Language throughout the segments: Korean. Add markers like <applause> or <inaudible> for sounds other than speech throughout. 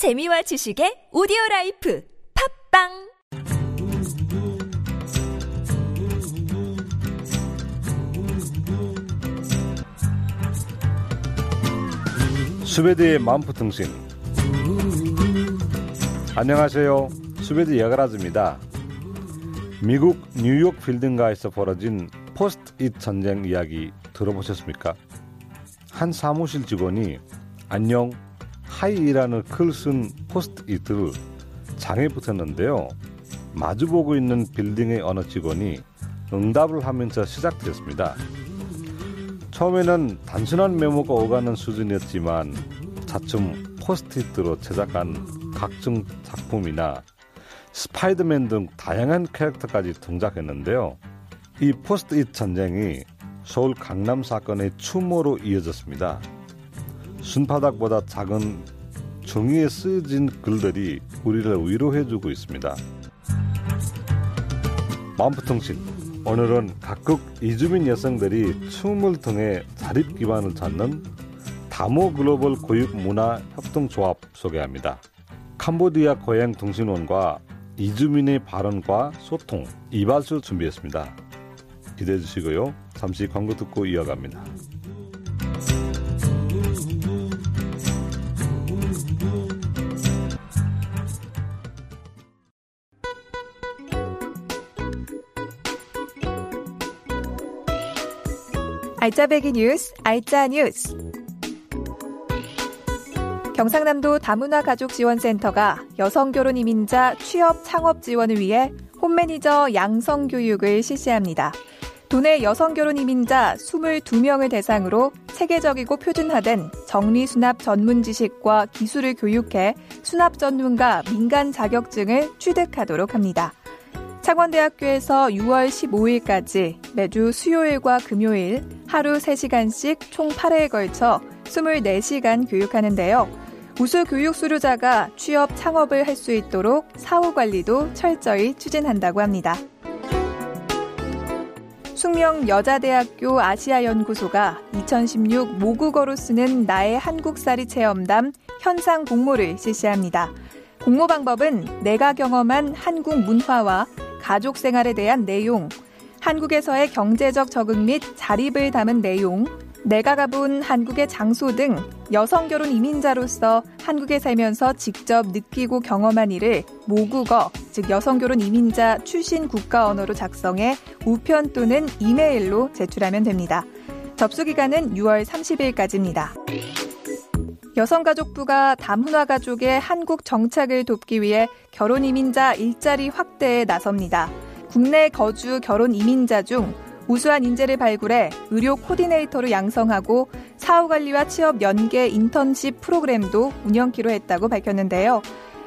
재미와 지식의 오디오 life 팟빵! 스웨드의 만푸통신. 안녕하세요. 스웨드 여가라즈입니다. 미국 뉴욕 빌딩가에서 벌어진 포스트잇 전쟁 이야기 들어보셨습니까? 한 사무실 직원이 안녕 Hi이라는 글 쓴 포스트잇을 창에 붙였는데요 마주보고 있는 빌딩의 어느 직원이 응답을 하면서 시작되었습니다 처음에는 단순한 메모가 오가는 수준이었지만 차츰 포스트잇으로 제작한 각종 작품이나 스파이더맨 등 다양한 캐릭터까지 등장했는데요. 이 포스트잇 전쟁이 서울 강남 사건의 추모로 이어졌습니다. 순바닥보다 작은 종이에 쓰진 글들이 우리를 위로해주고 있습니다. 마음부통신 오늘은 각국 이주민 여성들이 춤을 통해 자립 기반을 찾는 다모 글로벌 교육 문화 협동조합 소개합니다. 캄보디아 고향 통신원과 이주민의 발언과 소통 이발수 준비했습니다. 기대해 주시고요. 잠시 광고 듣고 이어갑니다. 알짜배기 뉴스, 알짜 뉴스. 경상남도 다문화 가족 지원센터가 여성 결혼 이민자 취업 창업 지원을 위해 홈매니저 양성 교육을 실시합니다. 도내 여성 결혼 이민자 22명을 대상으로 체계적이고 표준화된 정리 수납 전문 지식과 기술을 교육해 수납 전문가 민간 자격증을 취득하도록 합니다. 창원대학교에서 6월 15일까지 매주 수요일과 금요일 하루 3시간씩 총 8회에 걸쳐 24시간 교육하는데요. 우수 교육 수료자가 취업 창업을 할 수 있도록 사후 관리도 철저히 추진한다고 합니다. 숙명 여자대학교 아시아연구소가 2016 모국어로 쓰는 나의 한국살이 체험담 현상 공모를 실시합니다. 공모 방법은 내가 경험한 한국 문화와 가족 생활에 대한 내용, 한국에서의 경제적 적응 및 자립을 담은 내용, 내가 가본 한국의 장소 등 여성 결혼 이민자로서 한국에 살면서 직접 느끼고 경험한 일을 모국어, 즉 여성 결혼 이민자 출신 국가 언어로 작성해 우편 또는 이메일로 제출하면 됩니다. 접수 기간은 6월 30일까지입니다. 여성가족부가 다문화 가족의 한국 정착을 돕기 위해 결혼 이민자 일자리 확대에 나섭니다. 국내 거주 결혼 이민자 중 우수한 인재를 발굴해 의료 코디네이터로 양성하고 사후 관리와 취업 연계 인턴십 프로그램도 운영키로 했다고 밝혔는데요.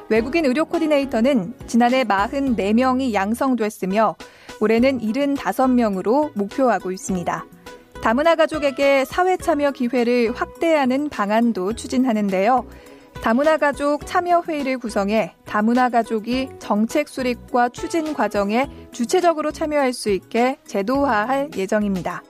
외국인 의료 코디네이터는 지난해 44명이 양성됐으며 올해는 75명으로 목표하고 있습니다. 다문화 가족에게 사회 참여 기회를 확대하는 방안도 추진하는데요. 다문화 가족 참여회의를 구성해 다문화 가족이 정책 수립과 추진 과정에 주체적으로 참여할 수 있게 제도화할 예정입니다.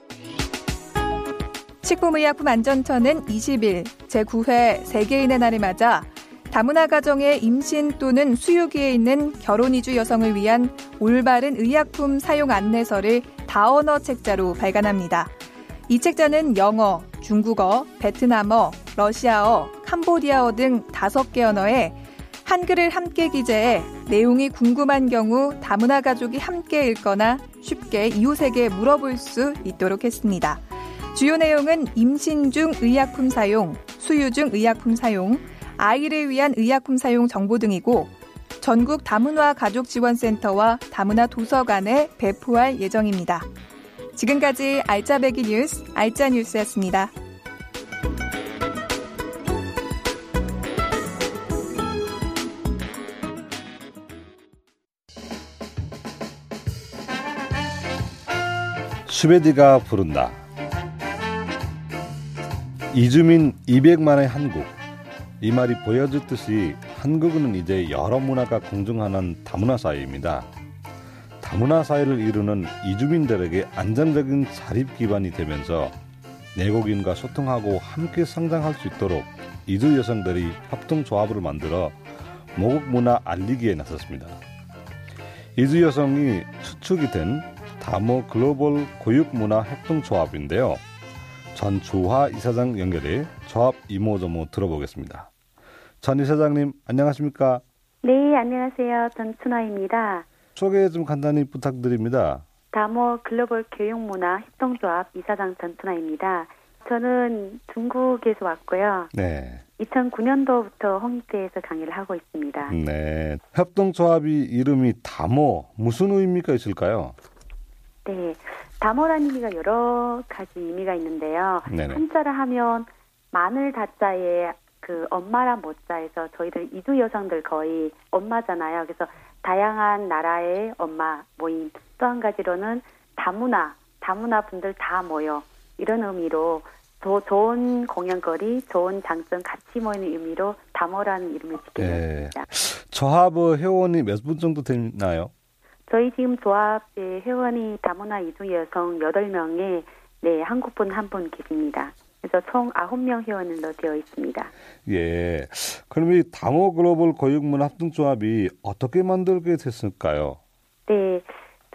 식품의약품안전처는 20일 제9회 세계인의 날을 맞아 다문화 가정의 임신 또는 수유기에 있는 결혼 이주 여성을 위한 올바른 의약품 사용 안내서를 다언어 책자로 발간합니다. 이 책자는 영어, 중국어, 베트남어, 러시아어, 캄보디아어 등 다섯 개 언어에 한글을 함께 기재해 내용이 궁금한 경우 다문화 가족이 함께 읽거나 쉽게 이웃에게 물어볼 수 있도록 했습니다. 주요 내용은 임신 중 의약품 사용, 수유 중 의약품 사용, 아이를 위한 의약품 사용 정보 등이고 전국 다문화 가족지원센터와 다문화 도서관에 배포할 예정입니다. 지금까지 알짜배기 뉴스, 알짜 뉴스였습니다. 스웨디가 부른다. 이주민 200만의 한국. 이 말이 보여줬듯이 한국은 이제 여러 문화가 공존하는 다문화 사회입니다. 다문화 사회를 이루는 이주민들에게 안정적인 자립 기반이 되면서 내국인과 소통하고 함께 성장할 수 있도록 이주 여성들이 협동조합을 만들어 모국 문화 알리기에 나섰습니다. 이주 여성이 추측이 된 다모 글로벌 고육문화 협동조합인데요. 전주화 이사장 연결해 조합 이모저모 들어보겠습니다. 전 이사장님 안녕하십니까? 네, 안녕하세요. 전춘화입니다. 소개 좀 간단히 부탁드립니다. 다모 글로벌 교육문화 협동조합 이사장 전춘화입니다. 저는 중국에서 왔고요. 네. 2009년도부터 홍대에서 강의를 하고 있습니다. 네. 협동조합이 이름이 다모 무슨 의미가 있을까요? 네. 다모라는 의미가 여러 가지 의미가 있는데요. 네네. 한자를 하면 마늘 다자에 그 엄마랑 모자에서 저희들 이주 여성들 거의 엄마잖아요. 그래서 다양한 나라의 엄마 모임. 또 한 가지로는 다문화, 다문화 분들 다 모여 이런 의미로 더 좋은 공연거리, 좋은 장점 같이 모이는 의미로 다모라는 이름을 짓게 네. 되었습니다. 조합 회원이 몇 분 정도 되나요? 저희 지금 조합의 회원이 다문화 이주 여성 8명에 네, 한국분 한 분 계십니다. 그래서 총 9명 회원으로 되어 있습니다. 예. 그럼 이 다모 글로벌 고육문화 협동조합이 어떻게 만들게 됐을까요? 네,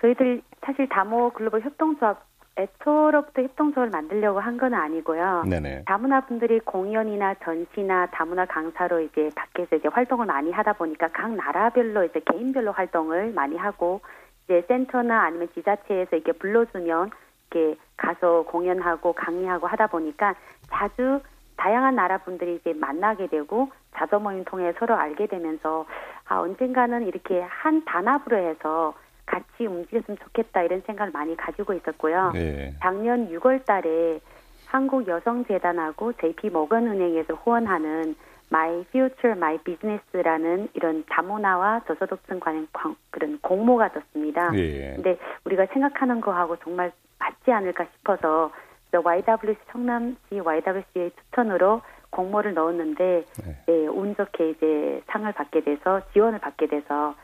저희들 사실 다모 글로벌 협동조합 애초로부터 협동조합을 만들려고 한 건 아니고요. 네네. 다문화 분들이 공연이나 전시나 다문화 강사로 이제 밖에서 이제 활동을 많이 하다 보니까 각 나라별로 이제 개인별로 활동을 많이 하고 이제 센터나 아니면 지자체에서 이렇게 불러주면 이렇게 가서 공연하고 강의하고 하다 보니까 자주 다양한 나라 분들이 이제 만나게 되고 자조 모임 통해 서로 알게 되면서 아 언젠가는 이렇게 한 단합으로 해서 같이 움직였으면 좋겠다 이런 생각을 많이 가지고 있었고요. 예. 작년 6월 달에 한국 여성재단하고 JP 모건은행에서 후원하는 My Future My Business라는 이런 다문화와 저소득층 관련 광- 그런 공모가 떴습니다. 예. 근데 우리가 생각하는 거하고 정말 맞지 않을까 싶어서 YWC 성남시 YWC의 추천으로 공모를 넣었는데 네. 네, 운 좋게 이제 상을 받게 돼서 지원을 받게 돼서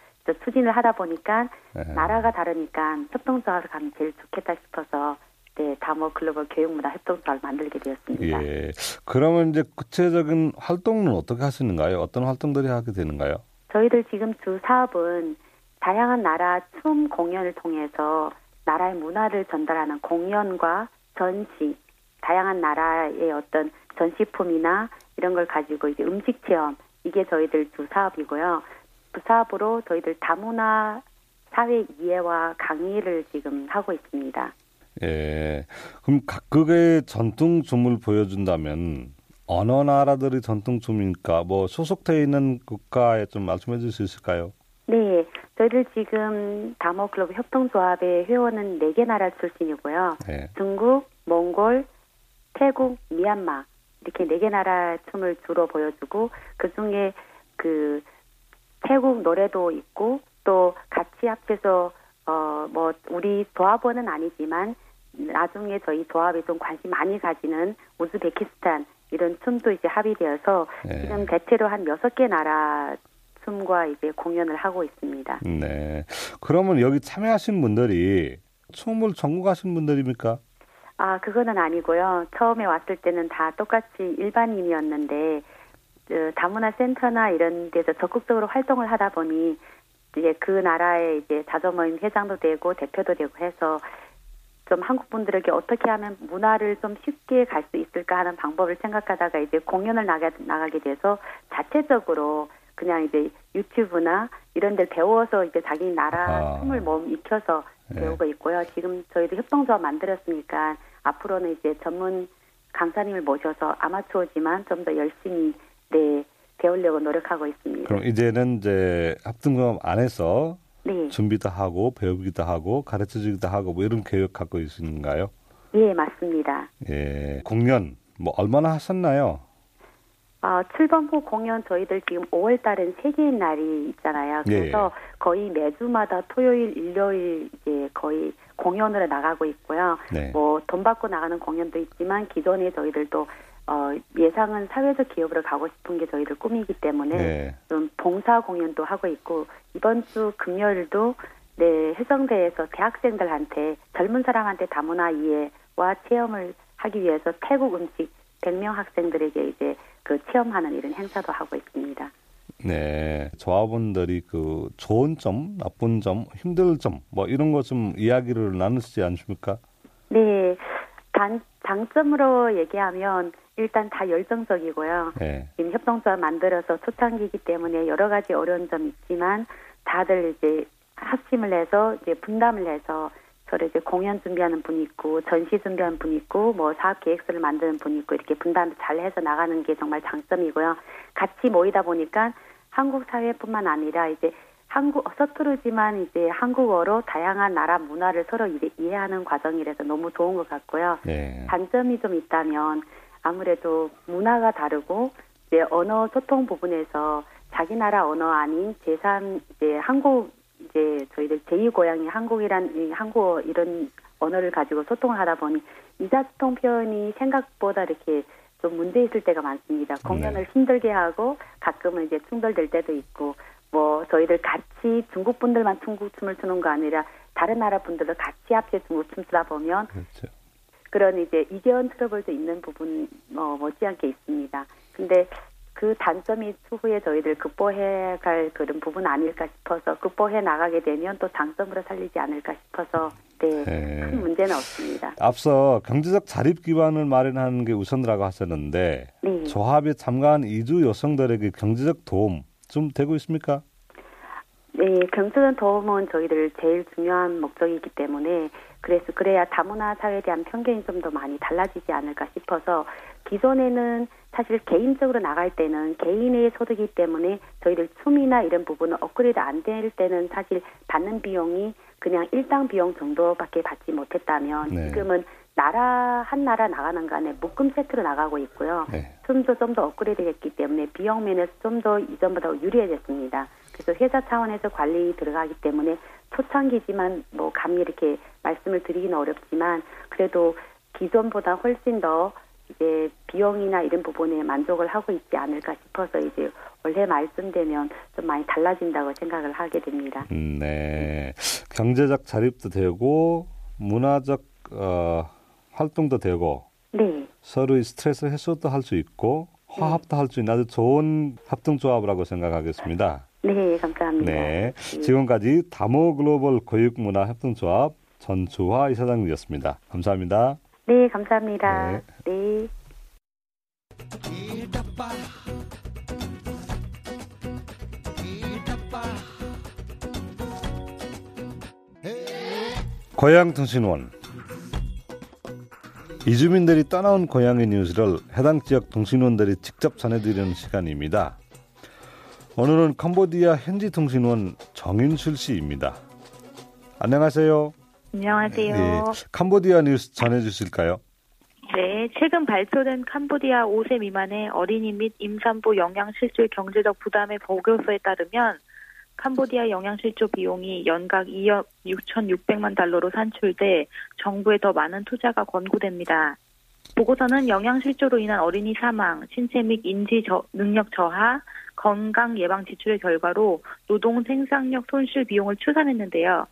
추진을 하다 보니까 예. 나라가 다르니까 협동조합을 가면 제일 좋겠다 싶어서 네, 다모 글로벌 교육문화 협동조합을 만들게 되었습니다. 예. 그러면 이제 구체적인 활동은 어떻게 하시는가요? 어떤 활동들이 하게 되는가요? 저희들 지금 주 사업은 다양한 나라 춤 공연을 통해서 나라의 문화를 전달하는 공연과 전시, 다양한 나라의 어떤 전시품이나 이런 걸 가지고 이제 음식 체험 이게 저희들 주 사업이고요. 그 사업으로 저희들 다문화 사회 이해와 강의를 지금 하고 있습니다. 예. 그럼 각국의 전통 춤을 보여준다면 어느 나라들이 전통 춤입니까? 뭐 소속돼 있는 국가에 좀 말씀해 줄수 있을까요? 네, 저희들 지금 다모 글로벌 협동조합의 회원은 네개 나라 출신이고요. 예. 중국, 몽골, 태국, 미얀마 이렇게 네개 나라 춤을 주로 보여주고 그 중에 그 태국 노래도 있고 또 같이 합쳐서 어 뭐 우리 조합원은 아니지만 나중에 저희 조합에 좀 관심 많이 가지는 우즈베키스탄 이런 춤도 이제 합의되어서 네. 지금 대체로 한 여섯 개 나라 춤과 이제 공연을 하고 있습니다. 네. 그러면 여기 참여하신 분들이 춤을 전공하신 분들입니까? 아, 그거는 아니고요. 처음에 왔을 때는 다 똑같이 일반인이었는데, 그 다문화 센터나 이런 데서 적극적으로 활동을 하다 보니, 이제 그 나라의 이제 자조모임 회장도 되고 대표도 되고 해서 좀 한국 분들에게 어떻게 하면 문화를 좀 쉽게 갈 수 있을까 하는 방법을 생각하다가 이제 공연을 나가, 나가게 돼서 자체적으로 그냥 이제 유튜브나 이런 데 배워서 이제 자기 나라 아. 춤을 몸 익혀서 네. 배우고 있고요. 지금 저희도 협동조합 만들었으니까 앞으로는 이제 전문 강사님을 모셔서 아마추어지만 좀 더 열심히 네 배우려고 노력하고 있습니다. 그럼 이제는 이제 합동조합 안에서 네, 준비도 하고 배우기도 하고 가르쳐 주기도 하고 뭐 이런 계획 갖고 있으신가요? 예 맞습니다. 예. 공연 뭐 얼마나 하셨나요? 아, 7번호 공연 저희들 지금 5월 달은 세계인 날이 있잖아요. 그래서 거의 매주마다 토요일, 일요일 이제 거의 공연으로 나가고 있고요. 네. 뭐돈 받고 나가는 공연도 있지만 기존에 저희들도 어, 예상은 사회적 기업으로 가고 싶은 게 저희들 꿈이기 때문에 네. 좀 봉사 공연도 하고 있고 이번 주 금요일도 네 해성대에서 대학생들한테 젊은 사람한테 다문화 이해와 체험을 하기 위해서 태국 음식 100명 학생들에게 이제 그 체험하는 이런 행사도 하고 있습니다. 네, 조합원들이 그 좋은 점, 나쁜 점, 힘들 점, 뭐 이런 거 좀 이야기를 나누시지 않습니까? 네, 단 장점으로 얘기하면 일단 다 열정적이고요. 네. 지금 협동조합 만들어서 초창기이기 때문에 여러 가지 어려운 점이 있지만 다들 이제 합심을 해서 이제 분담을 해서 서로 이제 공연 준비하는 분이 있고 전시 준비하는 분이 있고 뭐 사업 계획서를 만드는 분이 있고 이렇게 분담 잘 해서 나가는 게 정말 장점이고요. 같이 모이다 보니까 한국 사회뿐만 아니라 이제 한국 서투르지만 이제 한국어로 다양한 나라 문화를 서로 이제 이해하는 과정이라서 너무 좋은 것 같고요. 네. 단점이 좀 있다면 아무래도 문화가 다르고 이제 언어 소통 부분에서 자기 나라 언어 아닌 제3 이제 한국 이제 저희들 제2 고향이 한국이란 이 한국어 이런 언어를 가지고 소통을 하다 보니 이자소통 표현이 생각보다 이렇게 좀 문제 있을 때가 많습니다. 공연을 네. 힘들게 하고 가끔은 이제 충돌될 때도 있고 뭐 저희들 같이 중국 분들만 중국 춤을 추는 거 아니라 다른 나라 분들도 같이 합쳐 중국 춤 추다 보면 그렇죠. 그런 이제 이견 트러블도 있는 부분 뭐 못지않게 있습니다. 근데 그 단점이 추후에 저희들 극복해 갈 그런 부분 아닐까 싶어서 극복해 나가게 되면 또 장점으로 살리지 않을까 싶어서 네, 네. 큰 문제는 없습니다. 앞서 경제적 자립 기반을 마련하는 게 우선이라고 하셨는데 네. 조합에 참가한 이주 여성들에게 경제적 도움 좀 되고 있습니까? 네, 경제적 도움은 저희들 제일 중요한 목적이기 때문에 그래서 그래야 다문화 사회에 대한 편견이 좀 더 많이 달라지지 않을까 싶어서 기존에는 사실 개인적으로 나갈 때는 개인의 소득이기 때문에 저희들 춤이나 이런 부분은 업그레이드 안 될 때는 사실 받는 비용이 그냥 일당 비용 정도밖에 받지 못했다면 네. 지금은 나라 한 나라 나가는 간에 묶음 세트로 나가고 있고요. 네. 춤도 좀더 업그레이드 됐기 때문에 비용 면에서 좀 더 이전보다 유리해졌습니다. 그래서 회사 차원에서 관리 들어가기 때문에 초창기지만 뭐 감히 이렇게 말씀을 드리기는 어렵지만 그래도 기존보다 훨씬 더 이제 비용이나 이런 부분에 만족을 하고 있지 않을까 싶어서 이제 원래 말씀되면 좀 많이 달라진다고 생각을 하게 됩니다. 음, 네. 경제적 자립도 되고 문화적 어, 활동도 되고 네, 서로의 스트레스 해소도 할 수 있고 화합도 할수 있는 아주 좋은 합동조합이라고 생각하겠습니다. 네, 감사합니다. 네. 네. 지금까지 다모 글로벌 교육문화 협동조합 전주화 이사장이었습니다. 감사합니다. 네, 감사합니다. 네. 네. 고향통신원 이주민들이 떠나온 고향의 뉴스를 해당 지역 통신원들이 직접 전해드리는 시간입니다. 오늘은 캄보디아 현지 통신원 정인술 씨입니다. 안녕하세요. 안녕하세요. 네, 캄보디아 뉴스 전해주실까요? 네, 최근 발표된 캄보디아 5세 미만의 어린이 및 임산부 영양실조 경제적 부담의 보고서에 따르면 캄보디아 영양실조 비용이 연각 2억 6,600만 달러로 산출돼 정부에 더 많은 투자가 권고됩니다. 보고서는 영양실조로 인한 어린이 사망, 신체 및 인지 저- 능력 저하, 건강 예방 지출의 결과로 노동 생산력 손실 비용을 추산했는데요.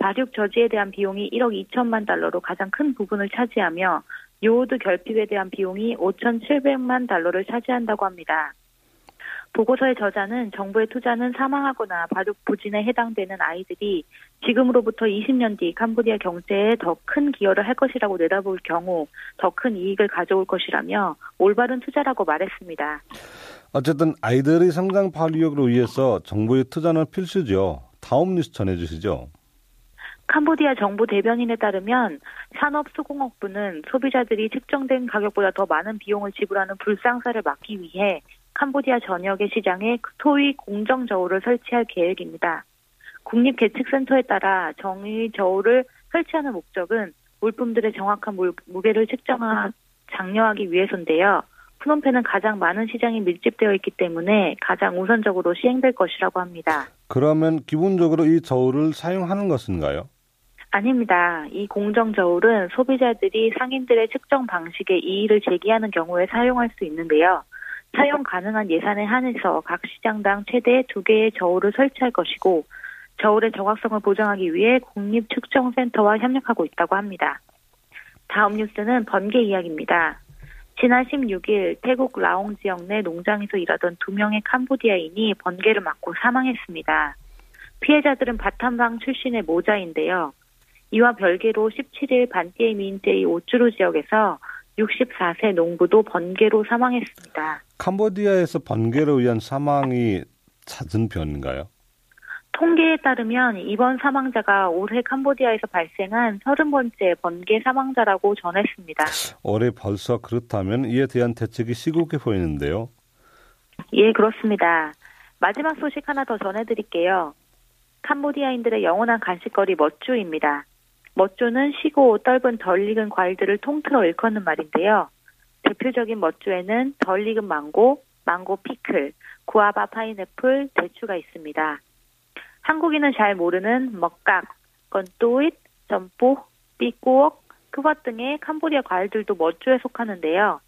발육 저지에 대한 비용이 1억 2천만 달러로 가장 큰 부분을 차지하며 요오드 결핍에 대한 비용이 5,700만 달러를 차지한다고 합니다. 보고서의 저자는 정부의 투자는 사망하거나 발육 부진에 해당되는 아이들이 지금으로부터 20년 뒤 캄보디아 경제에 더 큰 기여를 할 것이라고 내다볼 경우 더 큰 이익을 가져올 것이라며 올바른 투자라고 말했습니다. 어쨌든 아이들의 성장 발휘력을 위해서 정부의 투자는 필수죠. 다음 뉴스 전해주시죠. 캄보디아 정부 대변인에 따르면 산업수공업부는 소비자들이 측정된 가격보다 더 많은 비용을 지불하는 불상사를 막기 위해 캄보디아 전역의 시장에 토의 공정 저울을 설치할 계획입니다. 국립계측센터에 따라 정의 저울을 설치하는 목적은 물품들의 정확한 물- 무게를 측정하 장려하기 위해서인데요. 푸놈펜은 가장 많은 시장이 밀집되어 있기 때문에 가장 우선적으로 시행될 것이라고 합니다. 그러면 기본적으로 이 저울을 사용하는 것인가요? 아닙니다. 이 공정 저울은 소비자들이 상인들의 측정 방식에 이의를 제기하는 경우에 사용할 수 있는데요. 사용 가능한 예산에 한해서 각 시장당 최대 두 개의 저울을 설치할 것이고 저울의 정확성을 보장하기 위해 국립측정센터와 협력하고 있다고 합니다. 다음 뉴스는 번개 이야기입니다. 지난 16일 태국 라옹 지역 내 농장에서 일하던 두 명의 캄보디아인이 번개를 맞고 사망했습니다. 피해자들은 바탐방 출신의 모자인데요. 이와 별개로 17일 반띠에 민제이 오쭈루 지역에서 64세 농부도 번개로 사망했습니다. 캄보디아에서 번개로 의한 사망이 잦은 편인가요? 통계에 따르면 이번 사망자가 올해 캄보디아에서 발생한 30번째 번개 사망자라고 전했습니다. 올해 벌써 그렇다면 이에 대한 대책이 시국해 보이는데요. 예, 그렇습니다. 마지막 소식 하나 더 전해드릴게요. 캄보디아인들의 영원한 간식거리 멋주입니다. 멋주는 시고 떫은 덜 익은 과일들을 통틀어 일컫는 말인데요. 대표적인 멋주에는 덜 익은 망고, 망고 피클, 구아바 파인애플, 대추가 있습니다. 한국인은 잘 모르는 먹각, 건또잇, 점포, 삐꾸옥, 크벗 등의 캄보디아 과일들도 멋주에 속하는데요.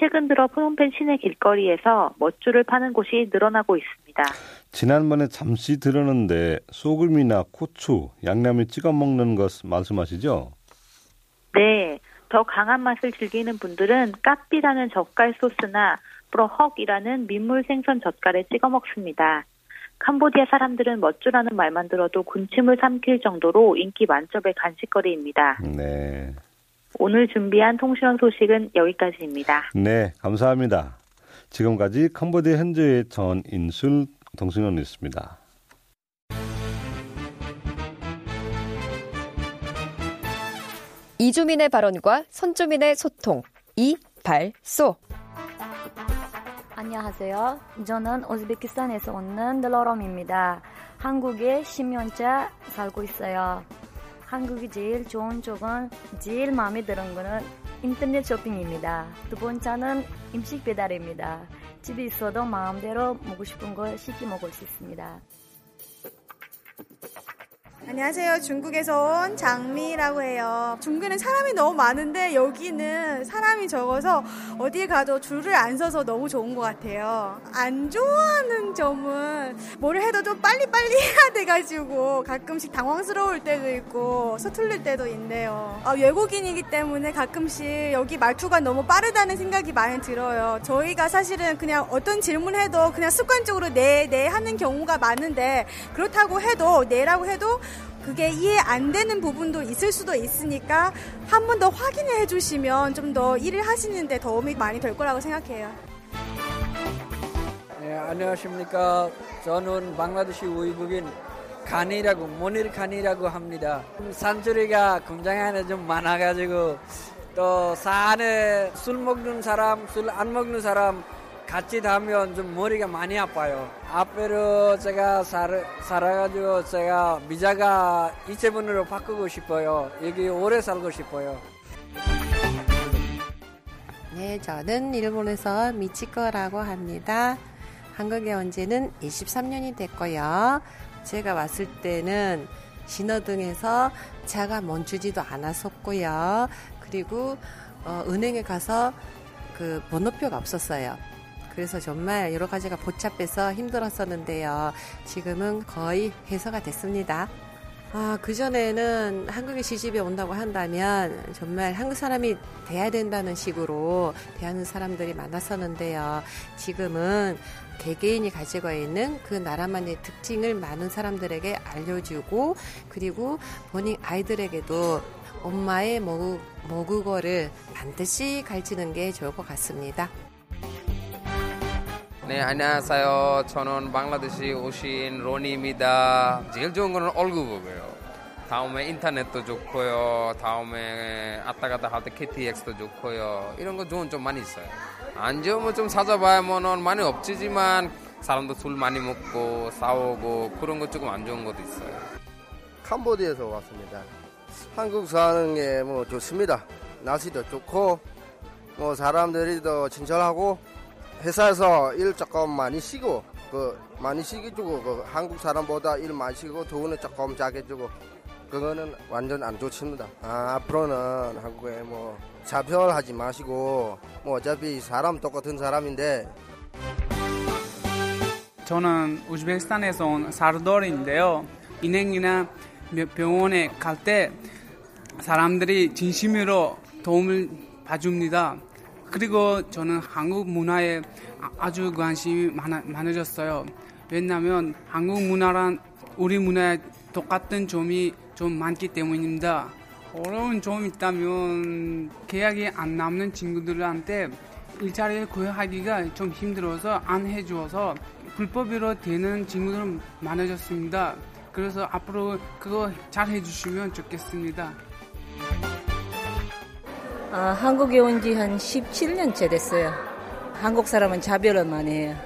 최근 들어 프놈펜 시내 길거리에서 멋주를 파는 곳이 늘어나고 있습니다. 지난번에 잠시 들었는데 소금이나 고추, 양념에 찍어 먹는 것 말씀하시죠? 네, 더 강한 맛을 즐기는 분들은 까삐라는 젓갈 소스나 브로헉이라는 민물 생선 젓갈에 찍어 먹습니다. 캄보디아 사람들은 멋주라는 말만 들어도 군침을 삼킬 정도로 인기 만점의 간식거리입니다. 네. 오늘 준비한 통신원 소식은 여기까지입니다. 네, 감사합니다. 지금까지 캄보디아 현재의 전인술 통신원이었습니다. 이주민의 발언과 선주민의 소통. 이발소. 안녕하세요. 저는 우즈베키스탄에서 오는 들러럼입니다. 한국에 10년째 살고 있어요. 한국이 제일 좋은 쪽은 제일 마음에 드는 거는 인터넷 쇼핑입니다. 두 번째는 음식 배달입니다. 집에 있어도 마음대로 먹고 싶은 걸 쉽게 먹을 수 있습니다. 안녕하세요. 중국에서 온 장미라고 해요. 중국에는 사람이 너무 많은데 여기는 사람이 적어서 어디에 가도 줄을 안 서서 너무 좋은 것 같아요. 안 좋아하는 점은 뭘 해도 좀 빨리빨리 <laughs> 해야 돼가지고 가끔씩 당황스러울 때도 있고 서툴릴 때도 있네요. 아, 외국인이기 때문에 가끔씩 여기 말투가 너무 빠르다는 생각이 많이 들어요. 저희가 사실은 그냥 어떤 질문해도 그냥 습관적으로 네, 네 하는 경우가 많은데 그렇다고 해도 네라고 해도 그게 이해 안 되는 부분도 있을 수도 있으니까 한 번 더 확인해 주시면 좀 더 일을 하시는데 도움이 많이 될 거라고 생각해요. 네, 안녕하십니까. 저는 방글라데시 우이국인 간이라고, 모닐 간이라고 합니다. 산소리가 공장 안에 좀 많아가지고 또 산에 술 먹는 사람, 술 안 먹는 사람 같이 다면 좀 머리가 많이 아파요. 앞으로 제가 살, 살아가지고 제가 비자가 이체분으로 바꾸고 싶어요. 여기 오래 살고 싶어요. 네, 저는 일본에서 미치코라고 합니다. 한국에 온 지는 23년이 됐고요. 제가 왔을 때는 신호등에서 차가 멈추지도 않았었고요. 그리고 어, 은행에 가서 그 번호표가 없었어요. 그래서 정말 여러 가지가 복잡해서 힘들었었는데요. 지금은 거의 해소가 됐습니다. 아, 그전에는 한국에 시집에 온다고 한다면 정말 한국 사람이 돼야 된다는 식으로 대하는 사람들이 많았었는데요. 지금은 개개인이 가지고 있는 그 나라만의 특징을 많은 사람들에게 알려주고 그리고 본인 아이들에게도 엄마의 모국, 모국어를 반드시 가르치는 게 좋을 것 같습니다. 네, 안녕하세요. 저는 방글라데시 오신 로니입니다. 제일 좋은 거는 얼굴 보고요. 다음에 인터넷도 좋고요. 다음에 아따 갔다 할 때 KTX도 좋고요. 이런 거 좋은 점 많이 있어요. 안 좋으면 좀 찾아봐야면은 많이 없지만 사람도 술 많이 먹고 싸우고 그런 거 조금 안 좋은 것도 있어요. 캄보디아에서 왔습니다. 한국 사는 게 뭐 좋습니다. 날씨도 좋고 뭐 사람들이 더 친절하고 회사에서 일 조금 많이 쉬고 그 많이 쉬게 주고 그 한국 사람보다 일 많이 쉬고 돈은 조금 작게 주고 그거는 완전 안 좋습니다. 아, 앞으로는 한국에 뭐 차별하지 마시고 뭐 어차피 사람 똑같은 사람인데 저는 우즈베키스탄에서 온 사르돌인데요. 은행이나 병원에 갈 때 사람들이 진심으로 도움을 봐줍니다. 그리고 저는 한국 문화에 아- 아주 관심이 많아, 많아졌어요. 왜냐하면 한국 문화란 우리 문화에 똑같은 점이 좀 많기 때문입니다. 어려운 점이 있다면 계약이 안 남는 친구들한테 일자리를 구하기가 좀 힘들어서 안 해주어서 불법으로 되는 친구들은 많아졌습니다. 그래서 앞으로 그거 잘 해주시면 좋겠습니다. 아, 한국에 온 지 한 17년째 됐어요. 한국 사람은 자별을 많이 해요.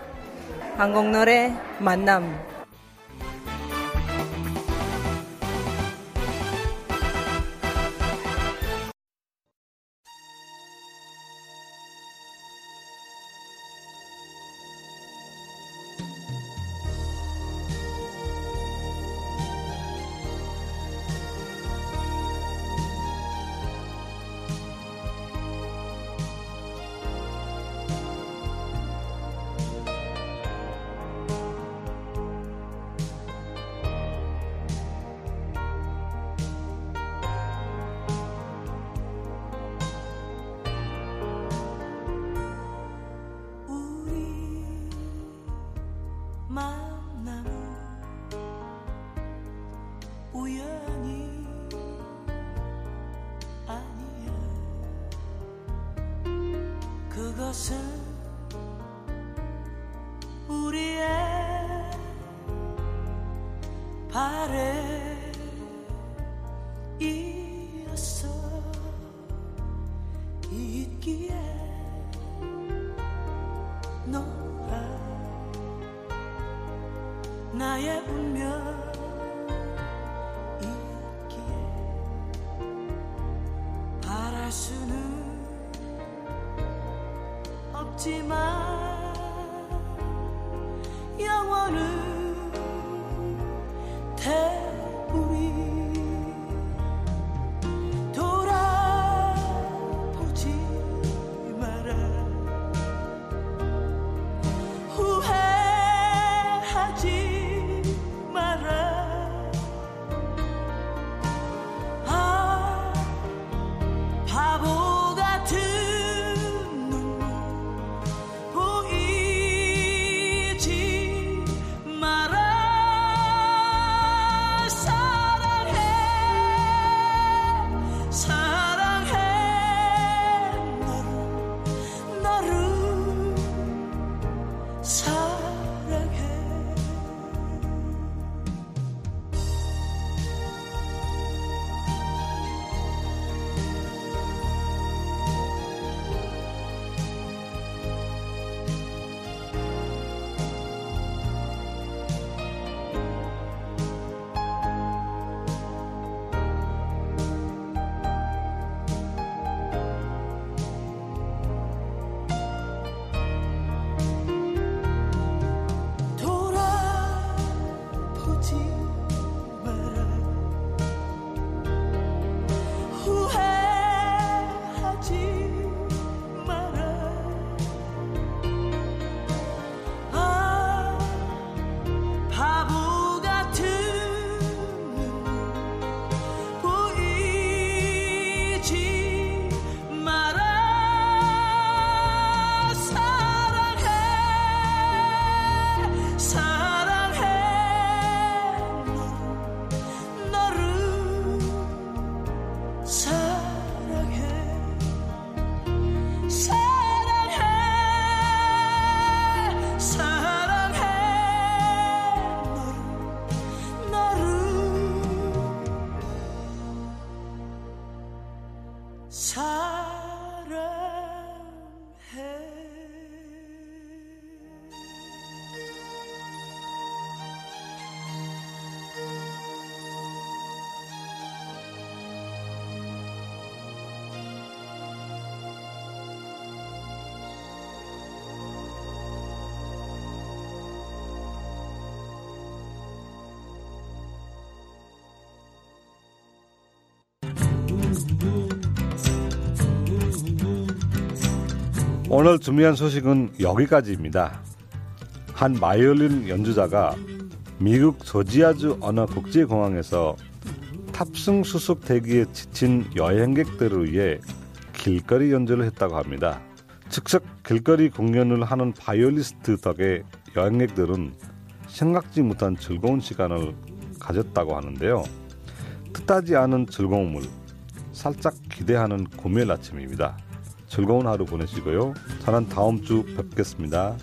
한국 노래, 만남. 그것은 우리의 바램 오늘 준비한 소식은 여기까지입니다. 한 바이올린 연주자가 미국 조지아주 어느 국제공항에서 탑승 수속 대기에 지친 여행객들을 위해 길거리 연주를 했다고 합니다. 즉석 길거리 공연을 하는 바이올리스트 덕에 여행객들은 생각지 못한 즐거운 시간을 가졌다고 하는데요. 뜻하지 않은 즐거움을 살짝 기대하는 금요일 아침입니다. 즐거운 하루 보내시고요. 저는 다음 주 뵙겠습니다.